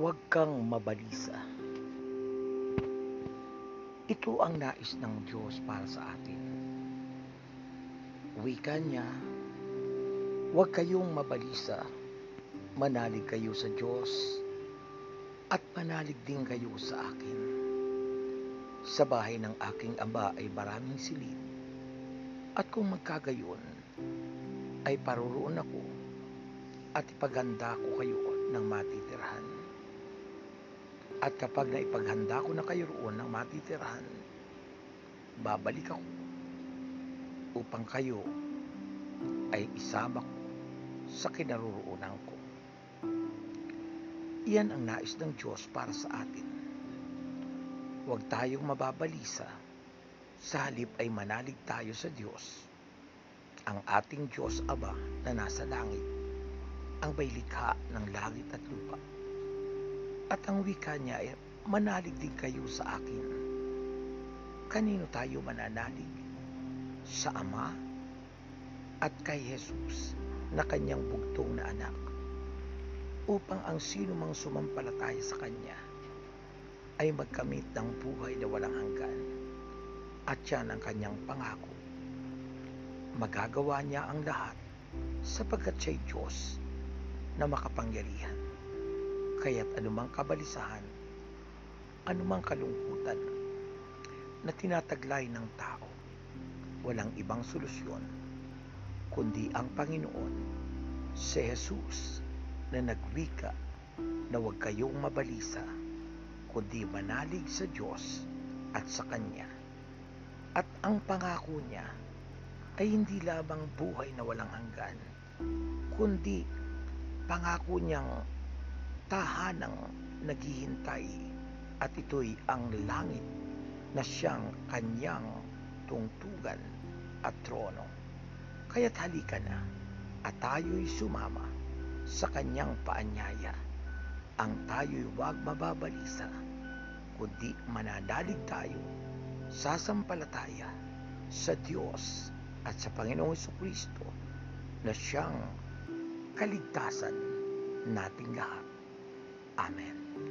Huwag kang mabalisa. Ito ang nais ng Diyos para sa atin. Wika niya, huwag kayong mabalisa. Manalig kayo sa Diyos at manalig din kayo sa akin. Sa bahay ng aking ama ay maraming silid. At kung magkagayon, ay paruroon ako at ipaghanda ko kayo ng matitirahan. At kapag naipaghanda ko na kayo roon ng matitirahan, babalik ako upang kayo ay isama ko sa kinaroroonan ko. Iyan ang nais ng Diyos para sa atin. Huwag tayong mababalisa, sa halip ay manalig tayo sa Diyos, ang ating Diyos Aba na nasa langit, ang may likha ng langit at lupa. At ang wika niya ay manalig din kayo sa akin. Kanino tayo mananalig? Sa Ama at kay Jesus na kanyang bugtong na anak upang ang sino mang sumampalataya sa Kanya ay magkamit ng buhay na walang hanggan at yan ang kanyang pangako. Magagawa niya ang lahat sapagkat siya'y Diyos na makapangyarihan. Kaya't anumang kabalisahan, anumang kalungkutan na tinataglay ng tao, walang ibang solusyon kundi ang Panginoon, si Jesus na nagwika na huwag kayong mabalisa, kundi manalig sa Diyos at sa Kanya. At ang pangako niya ay hindi lamang buhay na walang hanggan, kundi pangako niyang tahanang naghihintay at ito'y ang langit na siyang kanyang tungtugan at trono. Kaya't halika na at tayo'y sumama sa kanyang paanyaya. Ang tayo'y huwag mababalisa, kundi mananalig tayo, sasampalataya sa Diyos at sa Panginoong Kristo na siyang kaligtasan nating lahat. Amén.